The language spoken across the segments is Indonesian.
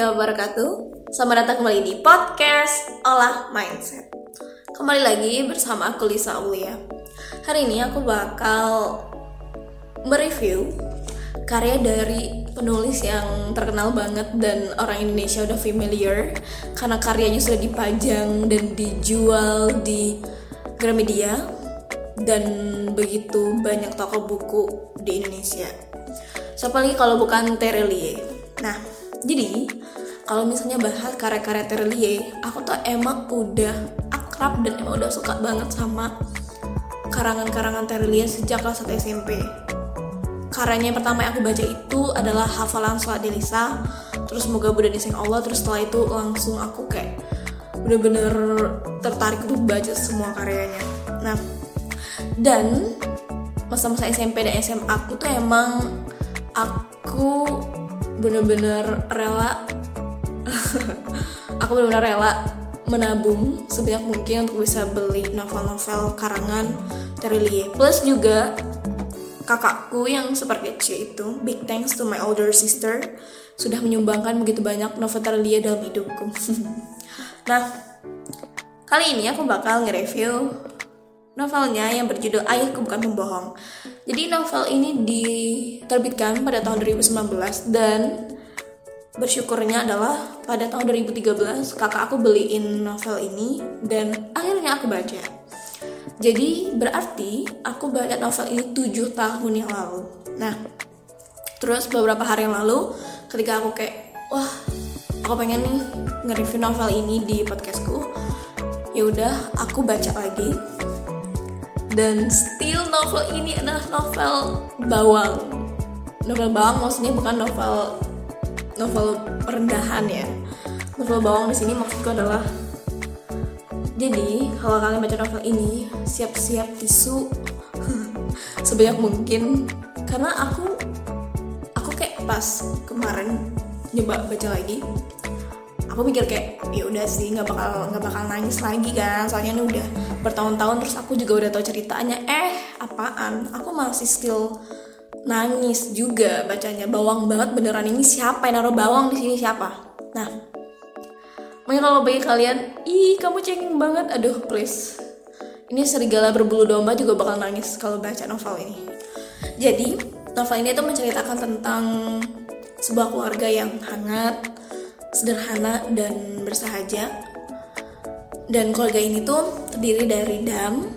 Warahmatullahi wabarakatuh Selamat datang kembali di podcast Olah Mindset. Kembali lagi bersama aku Lisa Aulia. Hari ini aku bakal mereview karya dari penulis yang terkenal banget dan orang Indonesia udah familiar. Karena karyanya sudah dipajang dan dijual di Gramedia Dan begitu banyak toko buku di Indonesia. Siapa lagi kalau bukan Terelie nah jadi kalau misalnya bahas karya-karya Terelie aku tuh emang udah akrab dan emang udah suka banget sama karangan-karangan Terelie sejak kelas 1 SMP karyanya yang pertama yang aku baca itu adalah hafalan sholat Delisa terus semoga Buddha disayang Allah. Terus setelah itu langsung aku kayak bener-bener tertarik untuk baca semua karyanya. Nah dan masa-masa SMP dan SMA aku tuh emang aku bener-bener rela aku bener-bener rela menabung sebanyak mungkin untuk bisa beli novel-novel karangan Terelie plus juga kakakku yang seperti kecil itu big thanks to my older sister sudah menyumbangkan begitu banyak novel Terelie dalam hidupku nah kali ini aku bakal nge-review novelnya yang berjudul Ayahku Bukan Pembohong. Jadi novel ini diterbitkan pada tahun 2019 dan bersyukurnya adalah pada tahun 2013 kakak aku beliin novel ini dan akhirnya aku baca. Jadi berarti aku baca novel ini 7 tahun yang lalu. Nah, terus beberapa hari yang lalu ketika aku kayak wah aku pengen nih nge-review novel ini di podcastku ya udah aku baca lagi dan still novel ini adalah novel bawang novel bawang maksudnya bukan novel novel perendahan ya. Novel bawang di sini maksudku adalah jadi kalau kalian baca novel ini siap-siap tisu sebanyak mungkin. Karena aku aku kayak pas kemarin nyoba baca lagi aku mikir kayak ya udah sih nggak bakal nggak bakal nangis lagi kan soalnya ini udah bertahun-tahun terus aku juga udah tahu ceritanya. Eh apaan? Aku masih still nangis juga bacanya. Bawang banget beneran. Ini siapa yang naruh bawang di sini? Siapa? Nah. Mungkin kalau bagi kalian ih kamu cengeng banget. Aduh please. Ini serigala berbulu domba juga bakal nangis kalau baca novel ini. Jadi novel ini tuh menceritakan tentang sebuah keluarga yang hangat sederhana dan bersahaja. Dan keluarga ini tuh terdiri dari Dam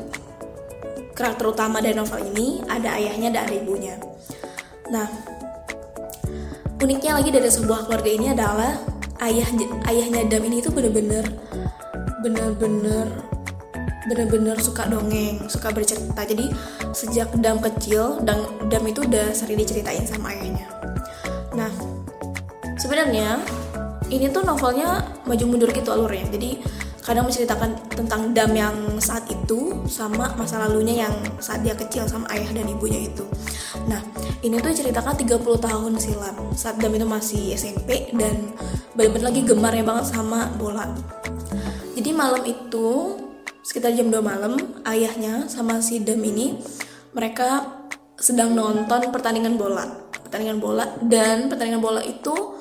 karakter utama dari novel ini ada ayahnya dan ada ibunya nah uniknya lagi dari sebuah keluarga ini adalah ayah ayahnya Dam ini tuh bener-bener bener-bener bener-bener suka dongeng, suka bercerita. Jadi sejak Dam kecil, Dam, Dam itu udah sering diceritain sama ayahnya. Nah, sebenarnya ini tuh novelnya maju mundur gitu alurnya jadi kadang menceritakan tentang Dam yang saat itu sama masa lalunya yang saat dia kecil sama ayah dan ibunya itu. Nah ini tuh ceritakan 30 tahun silam. Saat Dam itu masih SMP dan benar-benar lagi gemar ya banget sama bola. Jadi malam itu sekitar jam 2 malam ayahnya sama si Dam ini mereka sedang nonton pertandingan bola. Pertandingan bola dan pertandingan bola itu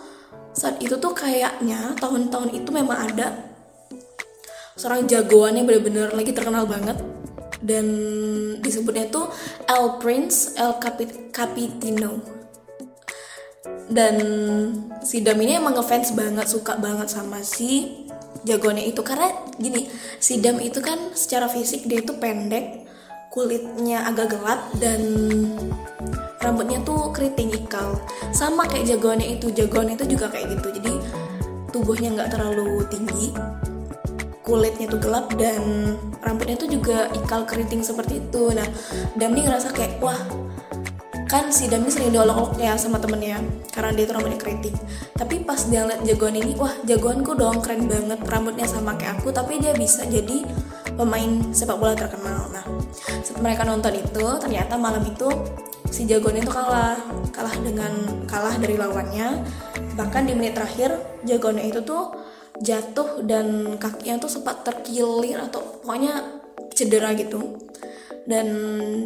saat itu tuh kayaknya tahun-tahun itu memang ada seorang jagoan yang bener-bener lagi terkenal banget. Dan disebutnya tuh El Prince El Capit Capitino. Dan si Dam ini emang ngefans banget suka banget sama si jagoannya itu. Karena gini si Dam itu kan secara fisik dia itu pendek kulitnya agak gelap dan rambutnya tuh keriting ikal sama kayak jagoannya itu jagoan itu juga kayak gitu. Jadi tubuhnya nggak terlalu tinggi kulitnya tuh gelap dan rambutnya tuh juga ikal keriting seperti itu. Nah Dami ngerasa kayak wah kan si Dami sering diolok-olok ya sama temennya karena dia tuh rambutnya keriting. Tapi pas dia liat jagoan ini wah jagoanku dong keren banget rambutnya sama kayak aku tapi dia bisa jadi pemain sepak bola terkenal. Nah setelah mereka nonton itu ternyata malam itu si jagoan itu kalah kalah dengan kalah dari lawannya. Bahkan di menit terakhir jagoannya itu tuh jatuh dan kakinya tuh sempat terkilir atau pokoknya cedera gitu. Dan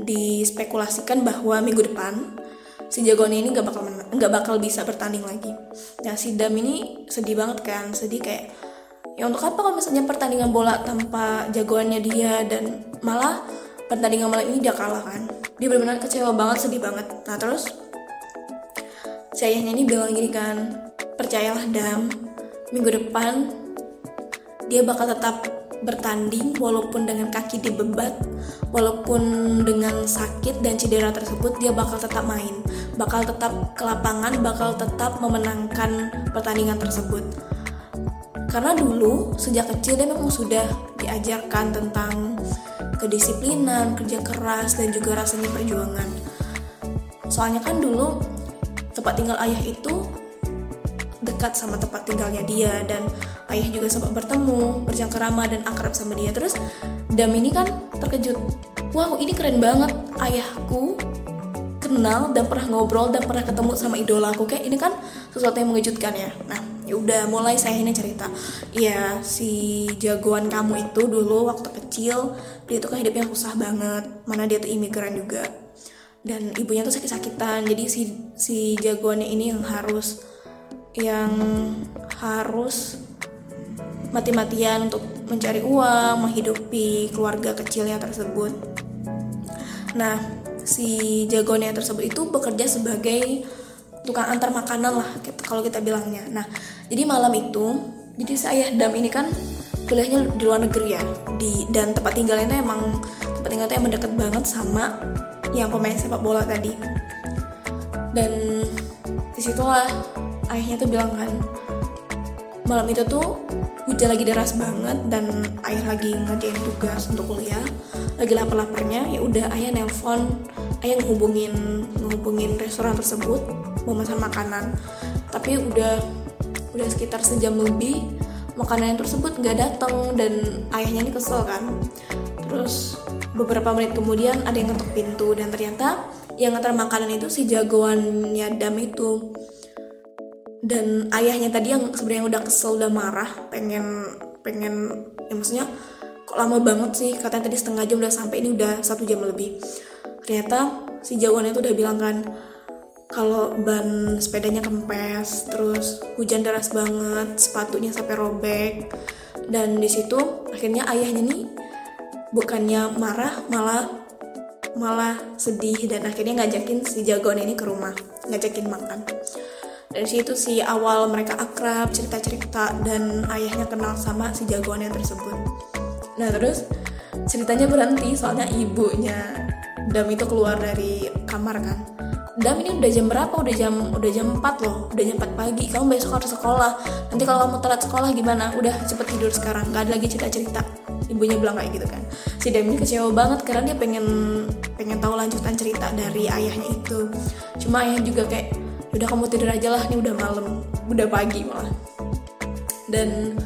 dispekulasikan bahwa minggu depan si jagoannya ini nggak bakal nggak bakal bisa bertanding lagi. Nah si Dam ini sedih banget kan sedih kayak ya untuk apa kalau misalnya pertandingan bola tanpa jagoannya dia dan malah pertandingan malam ini dia kalah kan? Dia benar-benar kecewa banget sedih banget. Nah terus si ayahnya ini bilang gini kan percayalah Dam minggu depan dia bakal tetap bertanding walaupun dengan kaki dibebat walaupun dengan sakit dan cedera tersebut dia bakal tetap main bakal tetap ke lapangan bakal tetap memenangkan pertandingan tersebut. Karena dulu sejak kecil dia memang sudah diajarkan tentang kedisiplinan kerja keras dan juga rasanya perjuangan. Soalnya kan dulu tempat tinggal ayah itu dekat sama tempat tinggalnya dia dan ayah juga sempat bertemu bercengkerama dan akrab sama dia. Terus Dam ini kan terkejut. Wow ini keren banget. Ayahku kenal dan pernah ngobrol dan pernah ketemu sama idola aku kayak ini kan sesuatu yang mengejutkan ya. Nah ya udah mulai saya ini cerita. Ya si jagoan kamu itu dulu waktu kecil dia tuh kan hidupnya susah banget mana dia tuh imigran juga. Dan ibunya tuh sakit-sakitan jadi si si jagoannya ini yang harus yang harus mati-matian untuk mencari uang, menghidupi keluarga kecilnya tersebut. Nah, si jagoannya tersebut itu bekerja sebagai tukang antar makanan lah, kalau kita bilangnya. Nah, jadi malam itu, jadi saya Dam ini kan kuliahnya di luar negeri ya, di dan tempat tinggalnya emang tempat tinggalnya emang deket banget sama yang pemain sepak bola tadi. Dan di situlah ayahnya tuh bilang kan malam itu tuh hujan lagi deras banget dan ayah lagi ngerjain tugas untuk kuliah. Lagi lapar-laparnya ya udah ayah nelpon ayah ngehubungin ngehubungin restoran tersebut mau pesan makanan. Tapi udah udah sekitar sejam lebih makanan tersebut nggak datang dan ayahnya ini kesel kan. Terus beberapa menit kemudian ada yang ngetok pintu dan ternyata yang ngantar makanan itu si jagoannya Dam itu dan ayahnya tadi yang sebenarnya udah kesel udah marah pengen pengen ya maksudnya kok lama banget sih? Katanya tadi setengah jam udah sampai ini udah satu jam lebih. Ternyata si jagoannya tuh udah bilang kan kalau ban sepedanya kempes terus hujan deras banget sepatunya sampai robek. Dan di situ akhirnya ayahnya nih bukannya marah malah malah sedih dan akhirnya ngajakin si jagoan ini ke rumah ngajakin makan dari situ sih awal mereka akrab cerita-cerita dan ayahnya kenal sama si jagoan yang tersebut nah terus ceritanya berhenti soalnya ibunya Dam itu keluar dari kamar kan Dam ini udah jam berapa? Udah jam udah jam 4 loh, udah jam 4 pagi. Kamu besok harus sekolah. Nanti kalau kamu telat sekolah gimana? Udah cepet tidur sekarang. Gak ada lagi cerita-cerita. Ibunya bilang kayak gitu kan. Si Dam ini kecewa banget karena dia pengen pengen tahu lanjutan cerita dari ayahnya itu. Cuma ayah juga kayak udah kamu tidur aja lah nih udah malam udah pagi malah dan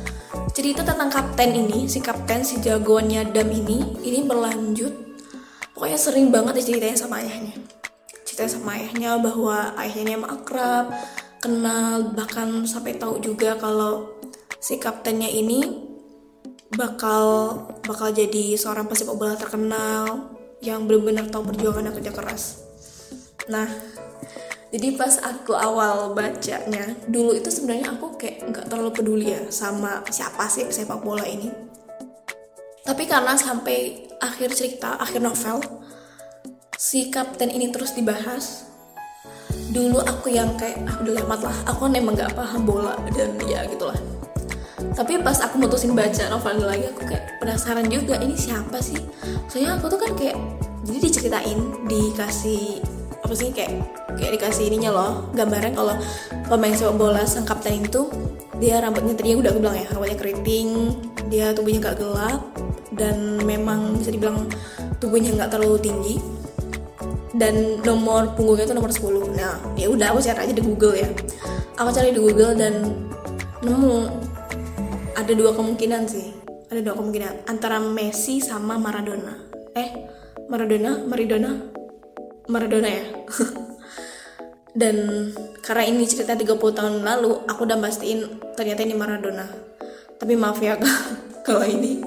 cerita tentang kapten ini si kapten si jagoannya Dam ini ini berlanjut pokoknya sering banget diceritanya sama ayahnya cerita sama ayahnya bahwa ayahnya emang akrab kenal bahkan sampai tahu juga kalau si kaptennya ini bakal bakal jadi seorang pesepak bola terkenal yang benar-benar tahu perjuangan dan kerja keras. Nah, jadi pas aku awal bacanya dulu itu sebenarnya aku kayak nggak terlalu peduli ya sama siapa sih sepak bola ini. Tapi karena sampai akhir cerita akhir novel si kapten ini terus dibahas dulu aku yang kayak ah udah lewat lah aku kan emang nggak paham bola dan ya gitulah. Tapi pas aku mutusin baca novel ini lagi aku kayak penasaran juga ini siapa sih? Soalnya aku tuh kan kayak jadi diceritain dikasih apa sih kayak kayak dikasih ininya loh gambarnya kalau pemain sepak bola sang kapten itu dia rambutnya tadinya udah aku bilang ya rambutnya keriting dia tubuhnya gak gelap dan memang bisa dibilang tubuhnya nggak terlalu tinggi. Dan nomor punggungnya itu nomor 10 nah ya udah aku cari aja di Google ya. Aku cari di Google dan nemu ada dua kemungkinan sih. Ada dua kemungkinan antara Messi sama Maradona. Eh Maradona Maradona Maradona ya. Dan karena ini cerita 30 tahun lalu aku udah pastiin ternyata ini Maradona. Tapi maaf ya kalau ini.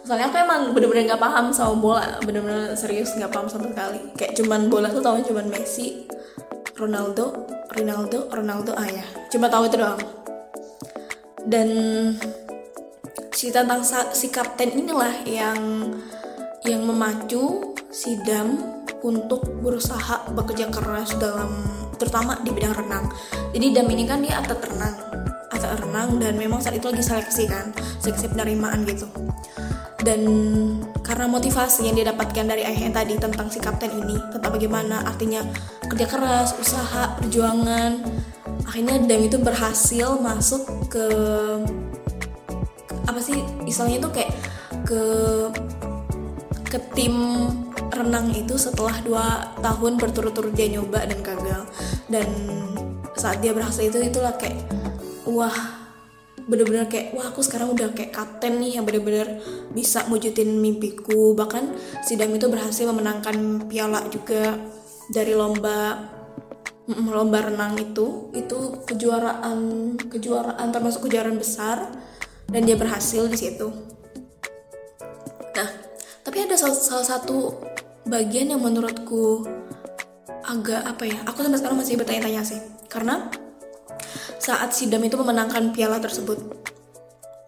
Soalnya aku emang bener-bener gak paham sama bola. Bener-bener serius gak paham sama sekali. Kayak cuman bola tuh tau cuman Messi Ronaldo Ronaldo Ronaldo ah ya. Cuma tahu itu doang. Dan si tentang si kapten inilah yang yang memacu si Dam untuk berusaha bekerja keras dalam terutama di bidang renang. Jadi Dam ini kan dia atlet renang atlet renang dan memang saat itu lagi seleksi kan seleksi penerimaan gitu. Dan karena motivasi yang dia dapatkan dari ayahnya tadi tentang si kapten ini tentang bagaimana artinya kerja keras usaha perjuangan akhirnya Dam itu berhasil masuk ke apa sih istilahnya itu kayak ke ke tim renang itu setelah dua tahun berturut-turut dia nyoba dan gagal. Dan saat dia berhasil itu itulah kayak wah bener-bener kayak wah aku sekarang udah kayak kapten nih yang bener-bener bisa wujudin mimpiku. Bahkan si Dam itu berhasil memenangkan piala juga dari lomba lomba renang itu. Itu kejuaraan kejuaraan termasuk kejuaraan besar. Dan dia berhasil di situ ada salah, satu bagian yang menurutku agak apa ya aku sampai sekarang masih bertanya-tanya sih. Karena saat Sidam itu memenangkan piala tersebut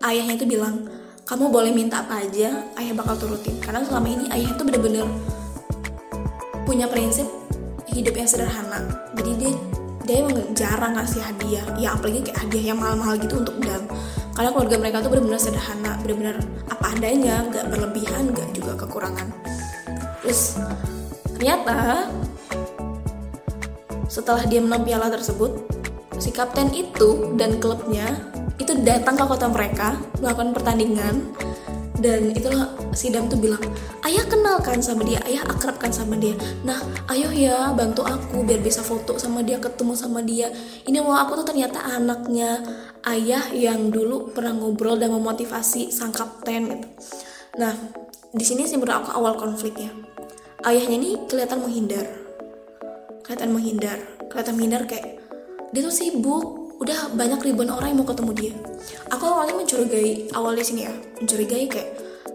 ayahnya itu bilang kamu boleh minta apa aja ayah bakal turutin. Karena selama ini ayah itu bener-bener punya prinsip hidup yang sederhana. Jadi dia dia emang jarang ngasih hadiah. Ya apalagi kayak hadiah yang mahal-mahal gitu untuk Dam karena keluarga mereka tuh bener-bener sederhana bener-bener apa adanya nggak berlebihan nggak juga kekurangan. Terus ternyata setelah dia menang piala tersebut si kapten itu dan klubnya itu datang ke kota mereka melakukan pertandingan dan itulah si Dam tuh bilang ayah kenalkan sama dia ayah akrabkan sama dia. Nah ayo ya bantu aku biar bisa foto sama dia ketemu sama dia. Ini mau aku tuh ternyata anaknya ayah yang dulu pernah ngobrol dan memotivasi sang kapten gitu. Nah di sini sih menurut aku awal konfliknya. Ayahnya ini kelihatan menghindar. Kelihatan menghindar. Kelihatan menghindar kayak dia tuh sibuk udah banyak ribuan orang yang mau ketemu dia. Aku awalnya mencurigai awal di sini ya mencurigai kayak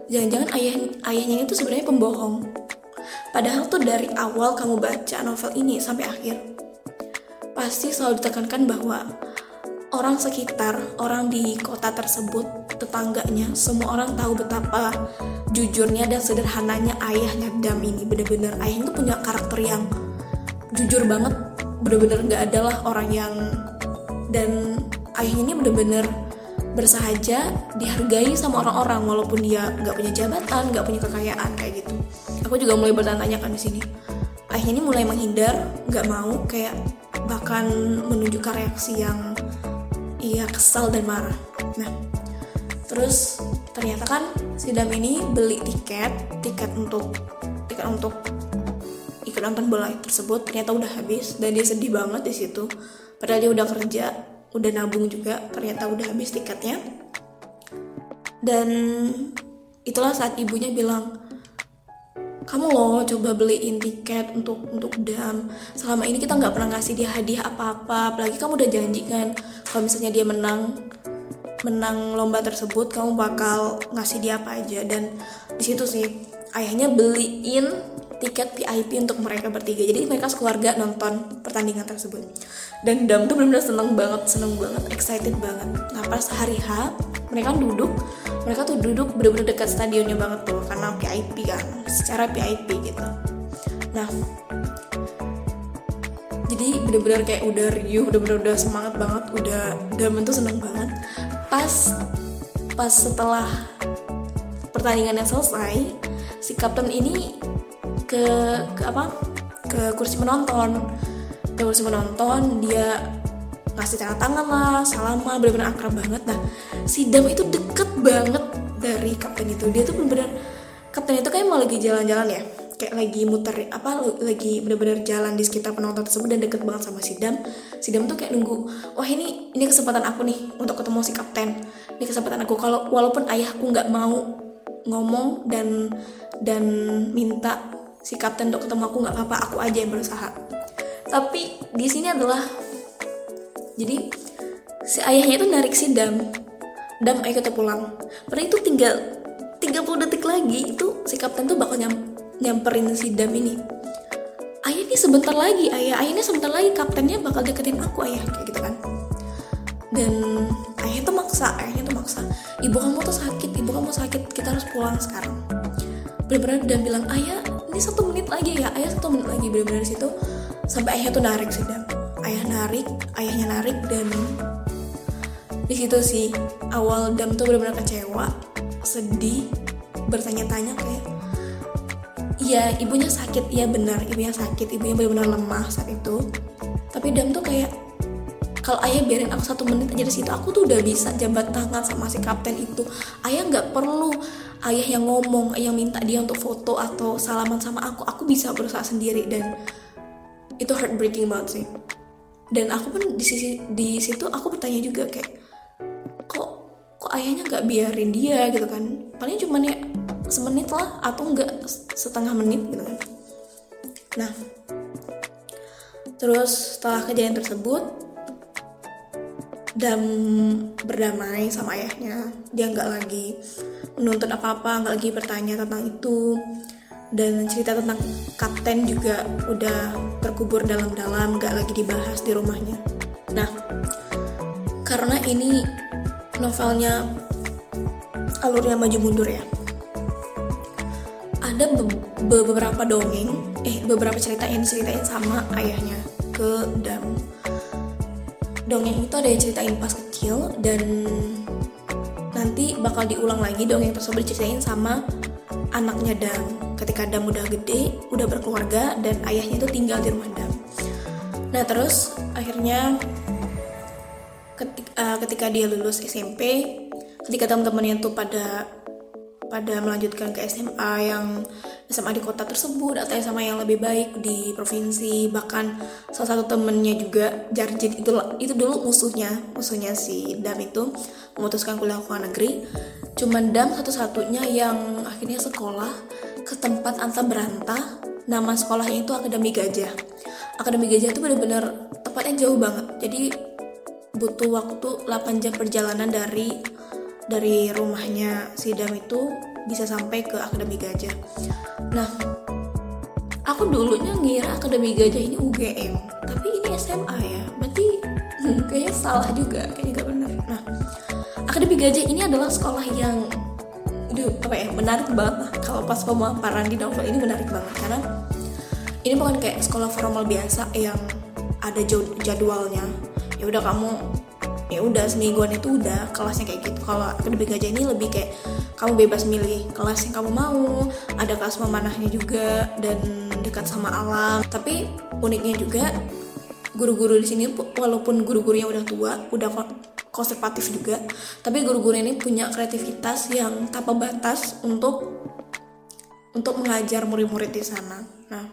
jangan-jangan ayah ayahnya itu sebenarnya pembohong. Padahal tuh dari awal kamu baca novel ini sampai akhir pasti selalu ditekankan bahwa orang sekitar, orang di kota tersebut, tetangganya, semua orang tahu betapa jujurnya dan sederhananya ayahnya Dam ini. Bener-bener ayahnya tuh punya karakter yang jujur banget. Bener-bener nggak ada lah orang yang dan ayahnya ini bener-bener bersahaja dihargai sama orang-orang walaupun dia nggak punya jabatan nggak punya kekayaan kayak gitu. Aku juga mulai bertanya kan di sini. Ayahnya ini mulai menghindar nggak mau kayak bahkan menunjukkan reaksi yang iya kesal dan marah. Nah terus ternyata kan si Dam ini beli tiket tiket untuk tiket untuk ikut nonton bola tersebut ternyata udah habis dan dia sedih banget di situ padahal dia udah kerja udah nabung juga ternyata udah habis tiketnya. Dan itulah saat ibunya bilang kamu loh coba beliin tiket untuk untuk dam. Selama ini kita nggak pernah ngasih dia hadiah apa-apa apalagi kamu udah janji kan kalau misalnya dia menang menang lomba tersebut kamu bakal ngasih dia apa aja. Dan di situ sih ayahnya beliin tiket VIP untuk mereka bertiga. Jadi mereka sekeluarga nonton pertandingan tersebut. Dan Dam tuh benar-benar seneng banget seneng banget excited banget. Nah pas hari H mereka duduk mereka tuh duduk bener-bener dekat stadionnya banget tuh karena VIP kan secara VIP gitu. Nah jadi bener-bener kayak udah riuh bener-bener udah semangat banget udah Dam tuh seneng banget. Pas pas setelah pertandingannya selesai si kapten ini ke ke apa? Ke kursi penonton. Ke kursi penonton dia ngasih tanda tangan lah salaman bener-bener akrab banget. Nah si Dam itu deket banget dari kapten itu. Dia tuh bener-bener kapten itu kayak mau lagi jalan-jalan ya. Kayak lagi muter apa lagi bener-bener jalan di sekitar penonton tersebut dan deket banget sama si Dam. Si Dam tuh kayak nunggu wah ini ini kesempatan aku nih untuk ketemu si kapten. Ini kesempatan aku. Kalau walaupun ayahku nggak mau ngomong dan dan minta si kapten untuk ketemu aku nggak apa-apa aku aja yang berusaha. Tapi di sini adalah jadi si ayahnya itu narik si dam. Dam ayo kita pulang. Padahal itu tinggal 30 detik lagi itu si kapten tuh bakal nyam, nyamperin si dam ini. Ayah ini sebentar lagi ayah ayah ini sebentar lagi kaptennya bakal deketin aku ayah kayak gitu kan. Dan ayah tuh maksa ayahnya tuh maksa. Ibu kamu tuh sakit ibu kamu sakit kita harus pulang sekarang. Benar-benar dan bilang ayah ini satu menit lagi ya ayah satu menit lagi benar-benar situ. Sampai ayahnya tuh narik sih dan ayah narik ayahnya narik dan di situ sih awal dam tuh benar-benar kecewa sedih bertanya-tanya kayak iya ibunya sakit. Iya benar ibunya sakit ibunya benar-benar lemah saat itu. Tapi dam tuh kayak kalau ayah biarin aku satu menit aja di situ aku tuh udah bisa jabat tangan sama si kapten itu. Ayah nggak perlu ayah yang ngomong yang minta dia untuk foto atau salaman sama aku aku bisa berusaha sendiri dan itu heartbreaking banget sih. Dan aku pun di sisi di situ aku bertanya juga kayak kok kok ayahnya nggak biarin dia? gitu kan. Paling cuman ya semenit lah atau enggak setengah menit gitu kan. Nah terus setelah kejadian tersebut dan berdamai sama ayahnya. Dia nggak lagi menuntut apa-apa nggak lagi bertanya tentang itu. Dan cerita tentang kapten juga udah terkubur dalam-dalam nggak lagi dibahas di rumahnya. Nah karena ini novelnya alurnya maju mundur ya. Ada be beberapa dongeng eh beberapa cerita yang diceritain sama ayahnya ke Dam dongeng itu ada yang ceritain pas kecil dan nanti bakal diulang lagi dongeng tersebut diceritain sama anaknya Dam ketika Dam udah gede, udah berkeluarga dan ayahnya itu tinggal di rumah Dam. Nah terus akhirnya ketika, uh, ketika dia lulus SMP, ketika teman-temannya tuh pada pada melanjutkan ke SMA yang SMA di kota tersebut atau SMA yang lebih baik di provinsi bahkan salah satu temennya juga Jarjit itu itu dulu musuhnya musuhnya si Dam itu memutuskan kuliah ke negeri. Cuman Dam satu-satunya yang akhirnya sekolah ke tempat anta berantah nama sekolahnya itu Akademi Gajah. Akademi Gajah itu benar-benar tepatnya jauh banget jadi butuh waktu 8 jam perjalanan dari dari rumahnya si Dam itu bisa sampai ke Akademi Gajah. Nah, aku dulunya ngira Akademi Gajah ini UGM, tapi ini SMA ya. Berarti hmm, kayaknya salah juga, kayaknya gak benar. Nah, Akademi Gajah ini adalah sekolah yang aduh, apa ya, menarik banget Kalau pas pemaparan di novel ini menarik banget karena ini bukan kayak sekolah formal biasa yang ada jadwalnya. Ya udah kamu ya udah semingguan itu udah kelasnya kayak gitu. Kalau akademi gajah ini lebih kayak kamu bebas milih kelas yang kamu mau ada kelas memanahnya juga dan dekat sama alam. Tapi uniknya juga guru-guru di sini walaupun guru-gurunya udah tua udah konservatif juga tapi guru-guru ini punya kreativitas yang tanpa batas untuk untuk mengajar murid-murid di sana. Nah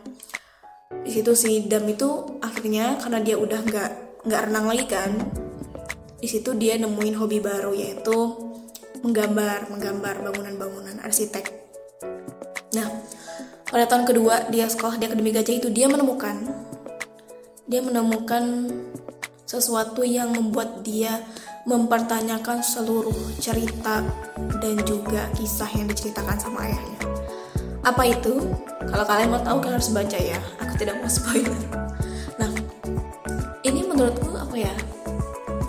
di situ si Dam itu akhirnya karena dia udah nggak nggak renang lagi kan di situ dia nemuin hobi baru yaitu menggambar, menggambar bangunan-bangunan arsitek. Nah, pada tahun kedua dia sekolah di Akademi Gajah itu dia menemukan dia menemukan sesuatu yang membuat dia mempertanyakan seluruh cerita dan juga kisah yang diceritakan sama ayahnya. Apa itu? Kalau kalian mau tahu kalian harus baca ya. Aku tidak mau spoiler. Nah, ini menurutku apa ya?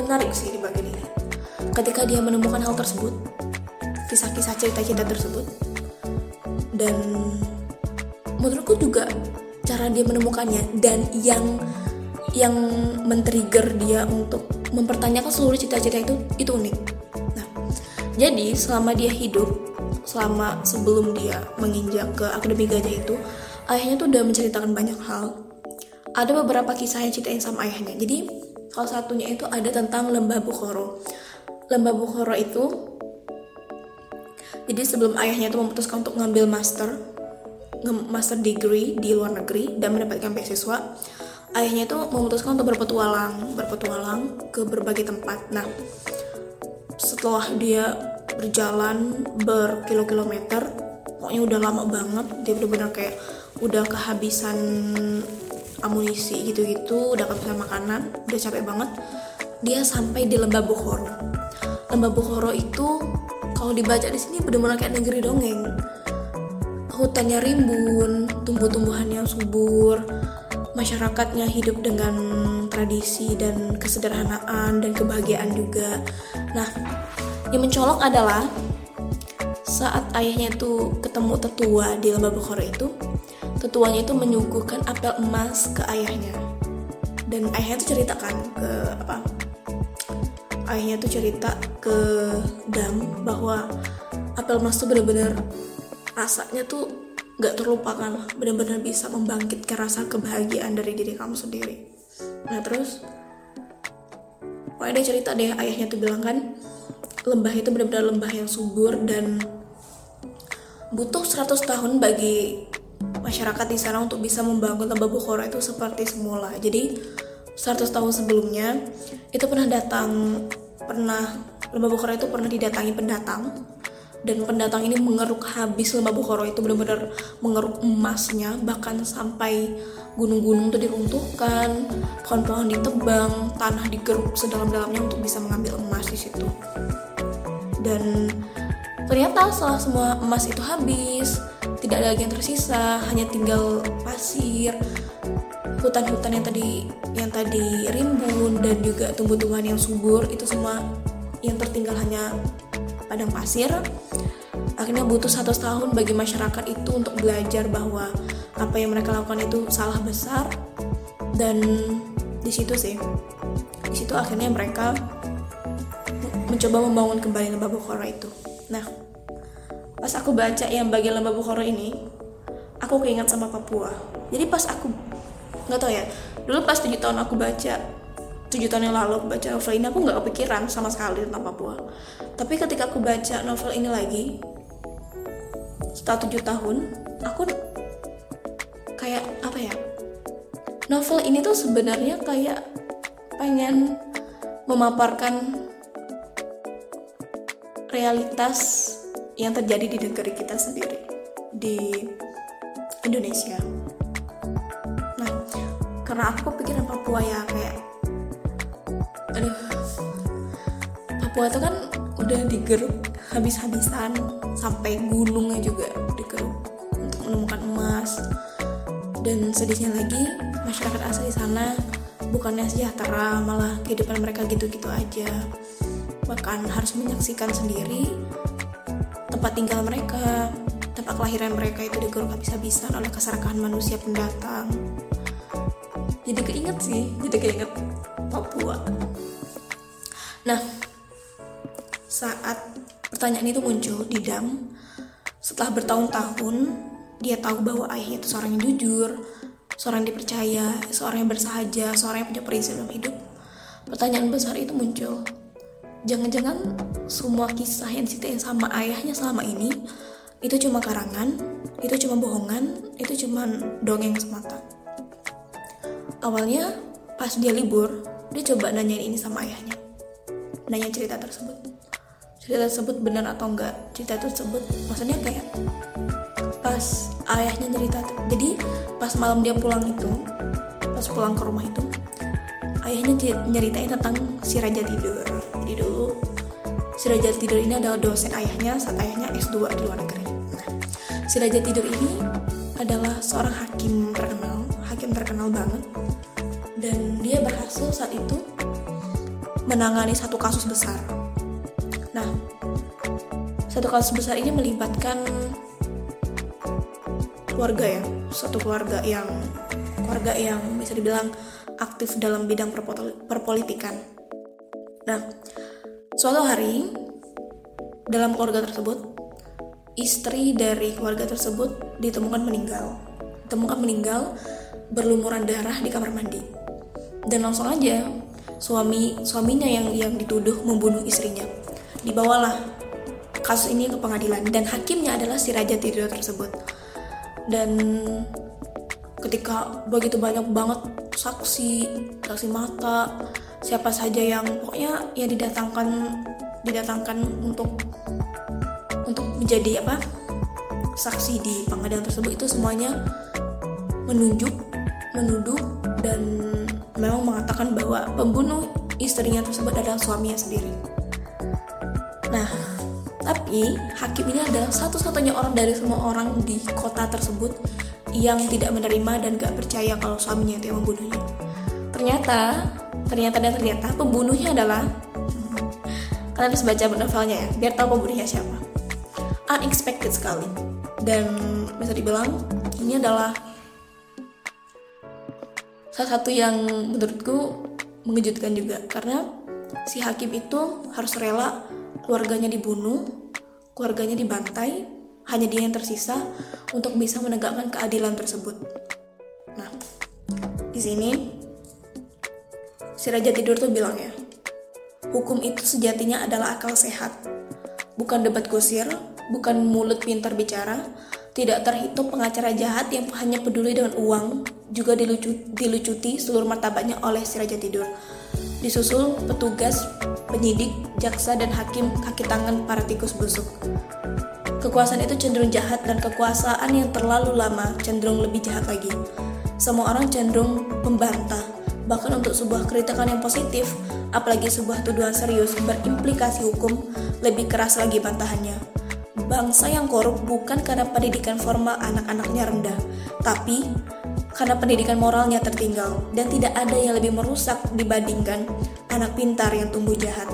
Menarik sih di bagian ini ketika dia menemukan hal tersebut kisah-kisah cerita-cerita tersebut dan menurutku juga cara dia menemukannya dan yang yang men-trigger dia untuk mempertanyakan seluruh cita-cita itu itu unik. Nah, jadi selama dia hidup, selama sebelum dia menginjak ke Akademi Gajah itu, ayahnya tuh udah menceritakan banyak hal. Ada beberapa kisah yang ceritain sama ayahnya. Jadi Salah satunya itu ada tentang lembah Bukhoro. Lembah Bukhoro itu jadi sebelum ayahnya itu memutuskan untuk ngambil master master degree di luar negeri dan mendapatkan beasiswa ayahnya itu memutuskan untuk berpetualang berpetualang ke berbagai tempat nah setelah dia berjalan berkilo-kilometer pokoknya udah lama banget dia benar-benar kayak udah kehabisan amunisi gitu-gitu udah kehabisan makanan udah capek banget dia sampai di lembah Bukhoro lembah Bukhoro itu kalau dibaca di sini benar-benar kayak negeri dongeng hutannya rimbun tumbuh-tumbuhan yang subur masyarakatnya hidup dengan tradisi dan kesederhanaan dan kebahagiaan juga. Nah, yang mencolok adalah saat ayahnya itu ketemu tetua di lembah Bukhara itu, tetuanya itu menyuguhkan apel emas ke ayahnya. Dan ayahnya itu ceritakan ke apa? Ayahnya itu cerita ke Dam bahwa apel emas itu benar-benar rasanya tuh gak terlupakan lah benar-benar bisa membangkitkan rasa kebahagiaan dari diri kamu sendiri nah terus pokoknya dia cerita deh ayahnya tuh bilang kan lembah itu benar-benar lembah yang subur dan butuh 100 tahun bagi masyarakat di sana untuk bisa membangun lembah Bukhara itu seperti semula. Jadi 100 tahun sebelumnya itu pernah datang pernah lembah Bukhara itu pernah didatangi pendatang. Dan pendatang ini mengeruk habis lembah Bukhara itu benar-benar mengeruk emasnya bahkan sampai gunung-gunung itu diruntuhkan pohon-pohon ditebang tanah digeruk sedalam-dalamnya untuk bisa mengambil emas di situ. Dan ternyata setelah semua emas itu habis tidak ada lagi yang tersisa hanya tinggal pasir hutan-hutan yang tadi yang tadi rimbun dan juga tumbuh-tumbuhan yang subur itu semua yang tertinggal hanya padang pasir. Akhirnya butuh satu tahun bagi masyarakat itu untuk belajar bahwa apa yang mereka lakukan itu salah besar. Dan di situ sih di situ akhirnya mereka mencoba membangun kembali lembah Bukhara itu. Nah pas aku baca yang bagian lembah Bukhara ini aku keinget sama Papua. Jadi pas aku nggak tau ya dulu pas tujuh tahun aku baca tujuh tahun yang lalu aku baca novel ini aku nggak kepikiran sama sekali tentang Papua. Tapi ketika aku baca novel ini lagi setelah tujuh tahun aku kayak apa ya novel ini tuh sebenarnya kayak pengen memaparkan realitas yang terjadi di negeri kita sendiri di Indonesia. Nah, karena aku pikiran Papua ya kayak aduh Papua itu kan udah digeruk habis-habisan sampai gunungnya juga digeruk untuk menemukan emas dan sedihnya lagi masyarakat asli sana bukannya sejahtera malah kehidupan mereka gitu-gitu aja bahkan harus menyaksikan sendiri tempat tinggal mereka tempat kelahiran mereka itu digeruk habis-habisan oleh keserakahan manusia pendatang jadi keinget sih jadi keinget Papua Nah, saat pertanyaan itu muncul di Dam, setelah bertahun-tahun dia tahu bahwa ayahnya itu seorang yang jujur, seorang yang dipercaya, seorang yang bersahaja, seorang yang punya prinsip dalam hidup. Pertanyaan besar itu muncul. Jangan-jangan semua kisah yang diceritain sama ayahnya selama ini itu cuma karangan, itu cuma bohongan, itu cuma dongeng semata. Awalnya pas dia libur, dia coba nanyain ini sama ayahnya. Nanya cerita tersebut. Cerita tersebut benar atau enggak? Cerita tersebut maksudnya kayak pas ayahnya cerita jadi pas malam dia pulang itu pas pulang ke rumah itu ayahnya nyeritain tentang si raja tidur. Jadi dulu si raja tidur ini adalah dosen ayahnya saat ayahnya S2 di luar negeri. Nah, si raja tidur ini adalah seorang hakim terkenal hakim terkenal banget. Dan dia berhasil saat itu menangani satu kasus besar. Nah, satu kasus besar ini melibatkan keluarga ya, satu keluarga yang keluarga yang bisa dibilang aktif dalam bidang perpolitikan. Nah, suatu hari dalam keluarga tersebut, istri dari keluarga tersebut ditemukan meninggal. Ditemukan meninggal berlumuran darah di kamar mandi. Dan langsung aja suami suaminya yang yang dituduh membunuh istrinya. Dibawalah kasus ini ke pengadilan dan hakimnya adalah si raja tidur tersebut. Dan ketika begitu banyak banget saksi, saksi mata, siapa saja yang pokoknya yang didatangkan didatangkan untuk untuk menjadi apa saksi di pengadilan tersebut itu semuanya menunjuk menuduh dan memang mengatakan bahwa pembunuh istrinya tersebut adalah suaminya sendiri. Nah, tapi hakim ini adalah satu-satunya orang dari semua orang di kota tersebut yang tidak menerima dan gak percaya kalau suaminya itu yang membunuhnya. Ternyata, ternyata dan ternyata pembunuhnya adalah kalian harus baca novelnya ya, biar tahu pembunuhnya siapa. Unexpected sekali dan bisa dibilang ini adalah salah satu yang menurutku mengejutkan juga karena si hakim itu harus rela keluarganya dibunuh, keluarganya dibantai, hanya dia yang tersisa untuk bisa menegakkan keadilan tersebut. Nah, di sini si Raja Tidur tuh bilang ya, hukum itu sejatinya adalah akal sehat, bukan debat kusir, bukan mulut pintar bicara, tidak terhitung pengacara jahat yang hanya peduli dengan uang, juga dilucu, dilucuti seluruh martabatnya oleh si Raja Tidur. Disusul petugas, penyidik, jaksa, dan hakim kaki tangan para tikus busuk. Kekuasaan itu cenderung jahat dan kekuasaan yang terlalu lama cenderung lebih jahat lagi. Semua orang cenderung membantah, bahkan untuk sebuah kritikan yang positif, apalagi sebuah tuduhan serius berimplikasi hukum, lebih keras lagi bantahannya bangsa yang korup bukan karena pendidikan formal anak-anaknya rendah, tapi karena pendidikan moralnya tertinggal dan tidak ada yang lebih merusak dibandingkan anak pintar yang tumbuh jahat.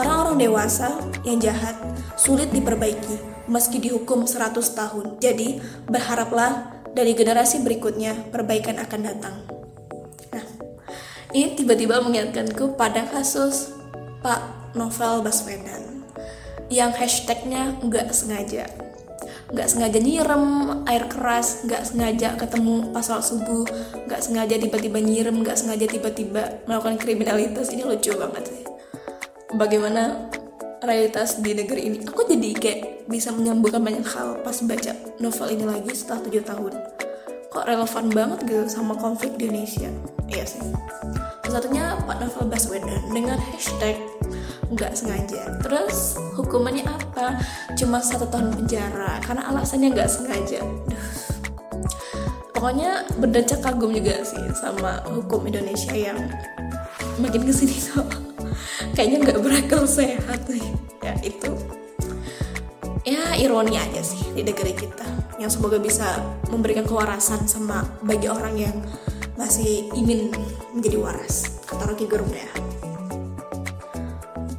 Orang-orang dewasa yang jahat sulit diperbaiki meski dihukum 100 tahun. Jadi, berharaplah dari generasi berikutnya perbaikan akan datang. Nah, ini tiba-tiba mengingatkanku pada kasus Pak Novel Baswedan yang hashtagnya nggak sengaja nggak sengaja nyirem air keras nggak sengaja ketemu pas subuh nggak sengaja tiba-tiba nyirem nggak sengaja tiba-tiba melakukan kriminalitas ini lucu banget sih bagaimana realitas di negeri ini aku jadi kayak bisa menyambungkan banyak hal pas baca novel ini lagi setelah tujuh tahun. Kok relevan banget gitu sama konflik di Indonesia? Iya sih. Salah satunya Pak Novel Baswedan dengan hashtag nggak sengaja. Terus hukumannya apa? Cuma satu tahun penjara karena alasannya nggak sengaja. Duh. pokoknya berdecak kagum juga sih sama hukum Indonesia yang makin ke sini tuh kayaknya nggak berakal sehat ya itu ya ironi aja sih di negeri kita yang semoga bisa memberikan kewarasan sama bagi orang yang masih ingin menjadi waras kata Rocky Gerung ya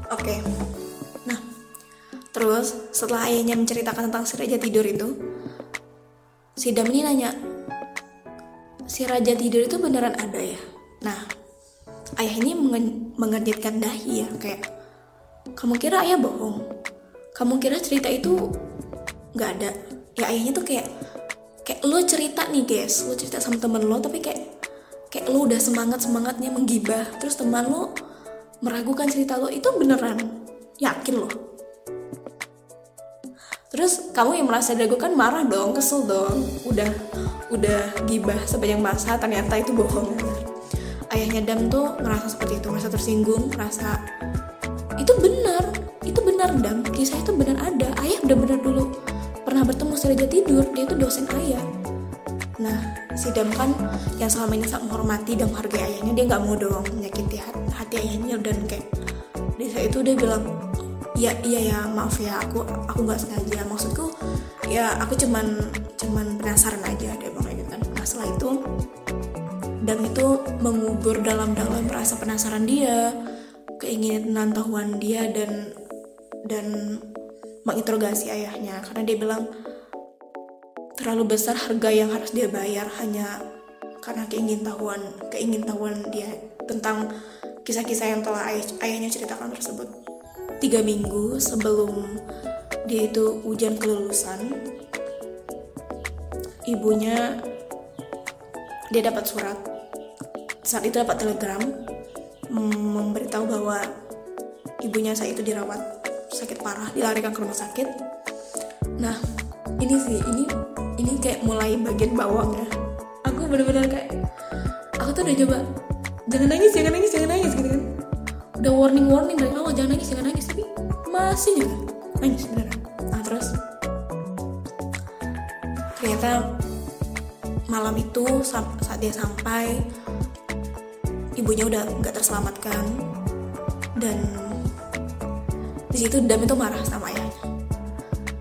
Oke. Nah, terus setelah ayahnya menceritakan tentang si raja tidur itu, si Dam ini nanya, si raja tidur itu beneran ada ya? Nah, ayah ini mengerjitkan dahi ya, kayak kamu kira ayah bohong? Kamu kira cerita itu nggak ada? Ya ayahnya tuh kayak kayak lo cerita nih guys, lo cerita sama temen lo tapi kayak kayak lo udah semangat semangatnya menggibah, terus teman lo meragukan cerita lo itu beneran yakin lo terus kamu yang merasa diragukan marah dong kesel dong. Udah udah gibah sepanjang masa ternyata itu bohong ayahnya Dam tuh ngerasa seperti itu merasa tersinggung merasa itu benar itu benar Dam. Kisah itu benar ada. Ayah udah benar dulu pernah bertemu Raja tidur dia itu dosen ayah. Nah, si Dam kan yang selama ini sangat menghormati dan menghargai ayahnya, dia nggak mau dong menyakiti hati, ayahnya dan kayak di saat itu dia bilang, ya iya ya maaf ya aku aku nggak sengaja. Maksudku ya aku cuman cuman penasaran Dam itu mengubur dalam-dalam rasa penasaran dia, keinginan tahuan dia dan dan menginterogasi ayahnya. Karena dia bilang terlalu besar harga yang harus dia bayar hanya karena keingintahuan keingintahuan dia tentang kisah-kisah yang telah ayah, ayahnya ceritakan tersebut. Tiga minggu sebelum dia itu ujian kelulusan ibunya dia dapat surat saat itu dapat telegram memberitahu bahwa ibunya saat itu dirawat sakit parah dilarikan ke rumah sakit. Nah ini sih ini ini kayak mulai bagian bawang ya aku bener-bener kayak aku tuh udah coba jangan nangis jangan nangis jangan nangis gitu kan. Udah warning warning dari awal jangan nangis jangan nangis tapi masih juga nangis beneran. Nah terus ternyata malam itu saat dia sampai ibunya udah nggak terselamatkan. Dan di situ Dam itu marah sama ayahnya.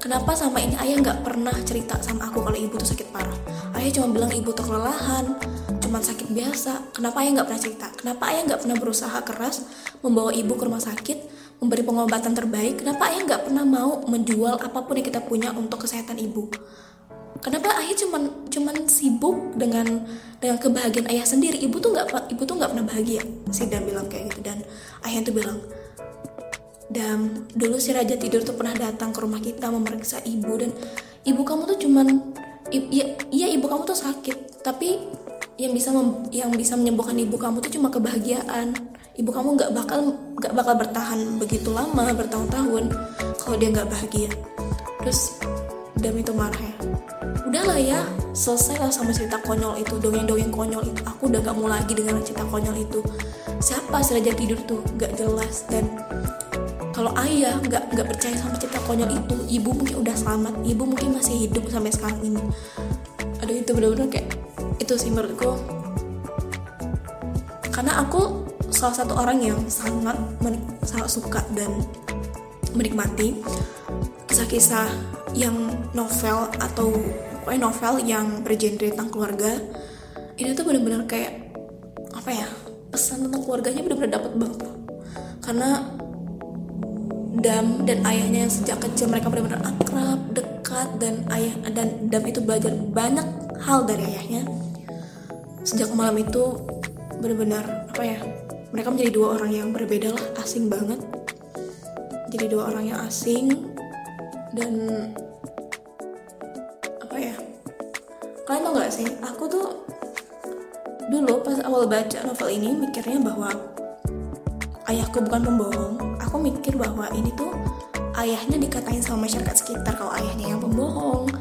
Kenapa sama ini ayah nggak pernah cerita sama aku kalau ibu tuh sakit parah? Ayah cuma bilang ibu tuh kelelahan cuma sakit biasa. Kenapa ayah nggak pernah cerita? Kenapa ayah nggak pernah berusaha keras membawa ibu ke rumah sakit memberi pengobatan terbaik? Kenapa ayah nggak pernah mau menjual apa pun yang kita punya untuk kesehatan ibu kenapa ayah cuman cuman sibuk dengan dengan kebahagiaan ayah sendiri. Ibu tuh nggak ibu tuh nggak pernah bahagia. Si Dan bilang kayak gitu. Dan ayah tuh bilang dan dulu si raja tidur tuh pernah datang ke rumah kita memeriksa ibu. Dan ibu kamu tuh cuman iya iya ibu kamu tuh sakit. Tapi yang bisa mem, yang bisa menyembuhkan ibu kamu tuh cuma kebahagiaan. Ibu kamu nggak bakal nggak bakal bertahan begitu lama bertahun-tahun kalau dia nggak bahagia. Terus Dam itu marah ya udahlah ya selesai lah sama cerita konyol itu dongeng-dongeng konyol itu. Aku udah gak mau lagi dengan cerita konyol itu. Siapa si raja tidur tuh? Nggak jelas. Dan kalau ayah nggak nggak percaya sama cerita konyol itu ibu mungkin udah selamat. Ibu mungkin masih hidup sampai sekarang ini. Aduh itu bener-bener kayak itu sih menurutku. Karena aku salah satu orang yang sangat sangat suka dan menikmati kisah-kisah yang novel atau pokoknya novel yang bergenre tentang keluarga ini tuh bener-bener kayak apa ya pesan tentang keluarganya bener-bener dapet banget karena Dam dan ayahnya yang sejak kecil mereka benar-benar akrab, dekat dan ayah dan Dam itu belajar banyak hal dari ayahnya. Sejak malam itu benar-benar apa ya? Mereka menjadi dua orang yang berbeda lah, asing banget. Jadi dua orang yang asing dan apa ya? Kalian tau gak sih? Aku tuh dulu pas awal baca novel ini mikirnya bahwa ayahku bukan pembohong. Aku mikir bahwa ini tuh ayahnya dikatain sama masyarakat sekitar. Kalau ayahnya yang pembohong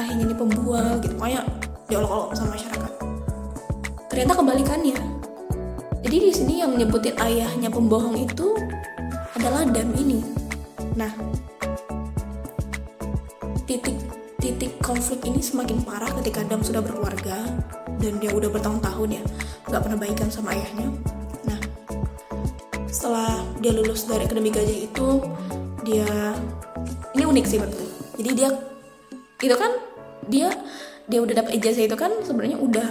ayahnya ini pembual gitu. Pokoknya diolok-olok sama masyarakat. Ternyata kebalikannya. Jadi di sini yang menyebutin ayahnya pembohong itu adalah Dam ini. Nah konflik ini semakin parah ketika Dam sudah berkeluarga dan dia udah bertahun-tahun ya nggak pernah baikan sama ayahnya. Setelah dia lulus dari akademi gajah itu dia ini unik sih betul jadi dia itu kan dia dia udah dapat ijazah itu kan sebenarnya udah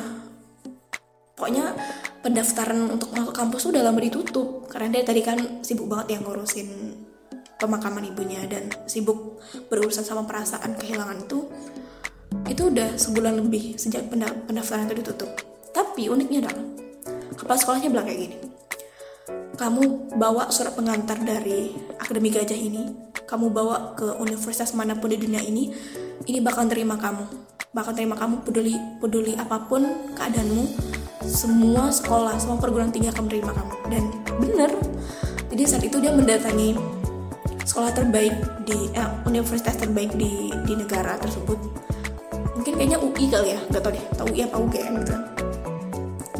pokoknya pendaftaran untuk masuk kampus udah lama ditutup. Karena dia tadi kan sibuk banget yang ngurusin pemakaman ibunya dan sibuk berurusan sama perasaan kehilangan itu itu udah sebulan lebih sejak pendaftaran itu ditutup tapi uniknya adalah kepala sekolahnya bilang kayak gini kamu bawa surat pengantar dari Akademi Gajah ini, kamu bawa ke universitas mana pun di dunia ini, ini bakal terima kamu. Bakal terima kamu peduli peduli apa pun keadaanmu, semua sekolah, semua perguruan tinggi akan menerima kamu. Dan bener, jadi saat itu dia mendatangi sekolah terbaik di eh, universitas terbaik di di negara tersebut. Mungkin kayaknya UI kali ya, gak tau deh, tau UI apa UGM gitu.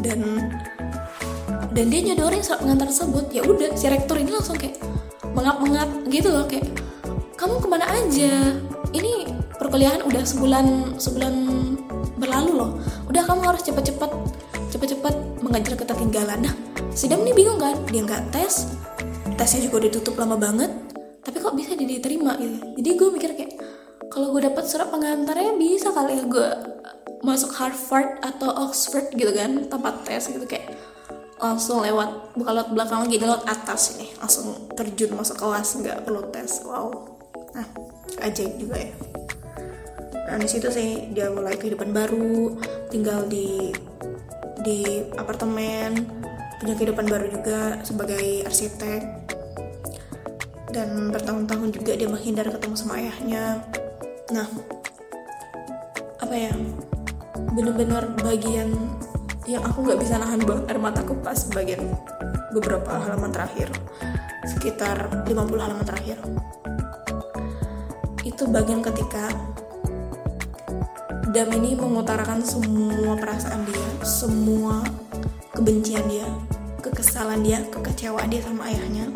Dan dan dia nyodorin surat pengantar tersebut ya udah si rektor ini langsung kayak mengap-mengap gitu loh kayak kamu ke mana aja? Ini perkuliahan udah sebulan sebulan berlalu loh. Udah kamu harus cepet-cepet cepet-cepet mengajar ketertinggalan. Nah si Dam ini bingung kan dia nggak tes tesnya juga udah tutup lama banget tapi kok bisa diterima gitu. Jadi gue mikir kayak kalau gue dapat surat pengantarnya bisa kali ya gue masuk Harvard atau Oxford gitu kan tanpa tes gitu kayak langsung lewat bukan lewat belakang lagi lewat atas ini. Langsung terjun masuk kelas nggak perlu tes. Wow. Nah ajaib juga ya. Nah di situ sih dia mulai kehidupan baru tinggal di di apartemen punya kehidupan baru juga sebagai arsitek. Dan bertahun-tahun juga dia menghindar ketemu sama ayahnya nah apa ya? Bener-bener bagian yang aku nggak bisa nahan air mataku pas bagian beberapa halaman terakhir. Sekitar 50 halaman terakhir. Itu bagian ketika Dam ini mengutarakan semua perasaan dia semua kebencian dia kekesalan dia kekecewaan dia sama ayahnya.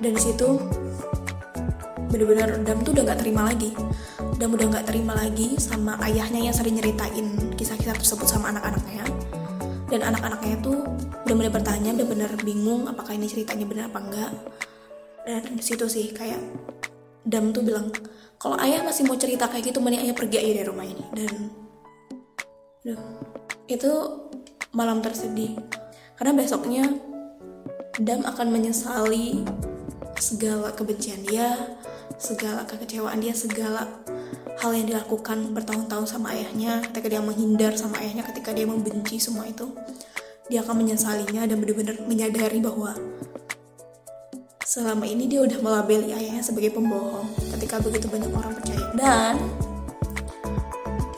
Dan di situ bener-bener Dam tuh udah gak terima lagi. Dam udah gak terima lagi sama ayahnya yang sering nyeritain kisah-kisah tersebut sama anak-anaknya. Dan anak-anaknya itu benar-benar bertanya benar-benar bingung apakah ini ceritanya benar apa enggak. Dan situ sih kayak Dam tuh bilang kalau ayah masih mau cerita kayak gitu mending ayah pergi aja dari rumah ini. Dan Duh, itu malam tersedih. Karena besoknya Dam akan menyesali segala kebencian dia, segala kekecewaan dia, segala hal yang dilakukan bertahun-tahun sama ayahnya ketika dia menghindar sama ayahnya ketika dia membenci semua itu dia akan menyesalinya dan benar-benar menyadari bahwa selama ini dia udah melabeli ayahnya sebagai pembohong ketika begitu banyak orang percaya. Dan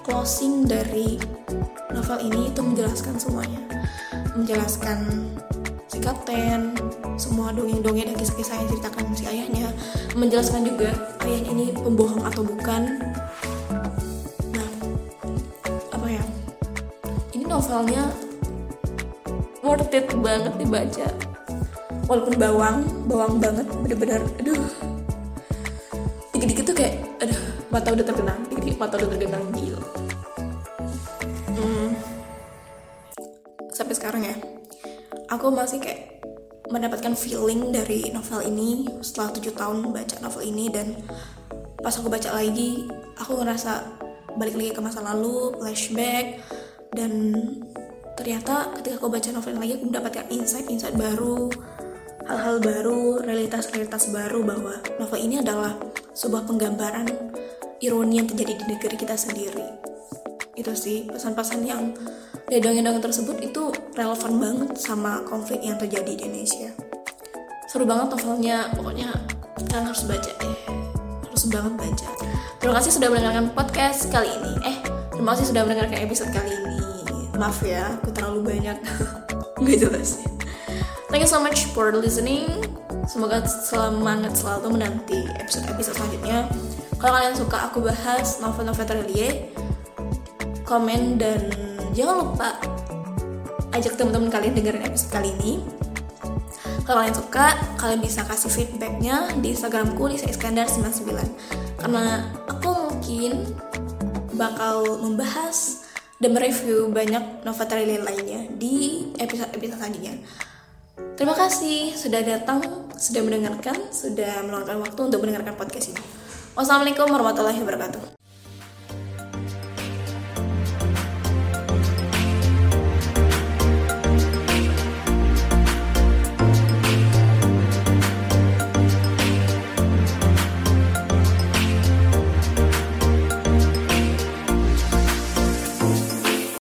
closing dari novel ini itu menjelaskan semuanya. Menjelaskan si kapten semua dongeng-dongeng dan kisah-kisah yang ceritakan si ayahnya menjelaskan juga ayahnya ini pembohong atau bukan. Nah apa ya? Ini novelnya worth it banget dibaca. Walaupun bawang bawang banget bener-bener aduh. Dikit-dikit tuh kayak aduh mata udah tergenang. Dikit-dikit mata udah tergenang gila. Hmm, sampai sekarang ya aku masih kayak mendapatkan feeling dari novel ini setelah tujuh tahun baca novel ini dan pas aku baca lagi aku ngerasa balik lagi ke masa lalu flashback dan ternyata ketika aku baca novel ini lagi aku mendapatkan insight-insight baru hal-hal baru realitas-realitas baru bahwa novel ini adalah sebuah penggambaran ironi yang terjadi di negeri kita sendiri itu sih pesan-pesan yang dari dongeng-dongeng tersebut itu relevan banget sama konflik yang terjadi di Indonesia. Seru banget novelnya pokoknya kalian harus baca eh harus banget baca. Terima kasih sudah mendengarkan podcast kali ini. Eh terima kasih sudah mendengarkan episode kali ini. Maaf ya aku terlalu banyak. Nggak jelas. Thank you so much for listening. Semoga semangat selalu menanti episode-episode selanjutnya. Kalau kalian suka aku bahas novel-novel terliye komen dan jangan lupa ajak teman-teman kalian dengerin episode kali ini kalau kalian suka kalian bisa kasih feedbacknya di instagramku Lisa Iskandar 99 karena aku mungkin bakal membahas dan mereview banyak novel lainnya di episode-episode selanjutnya Terima kasih sudah datang, sudah mendengarkan, sudah meluangkan waktu untuk mendengarkan podcast ini. Wassalamualaikum warahmatullahi wabarakatuh.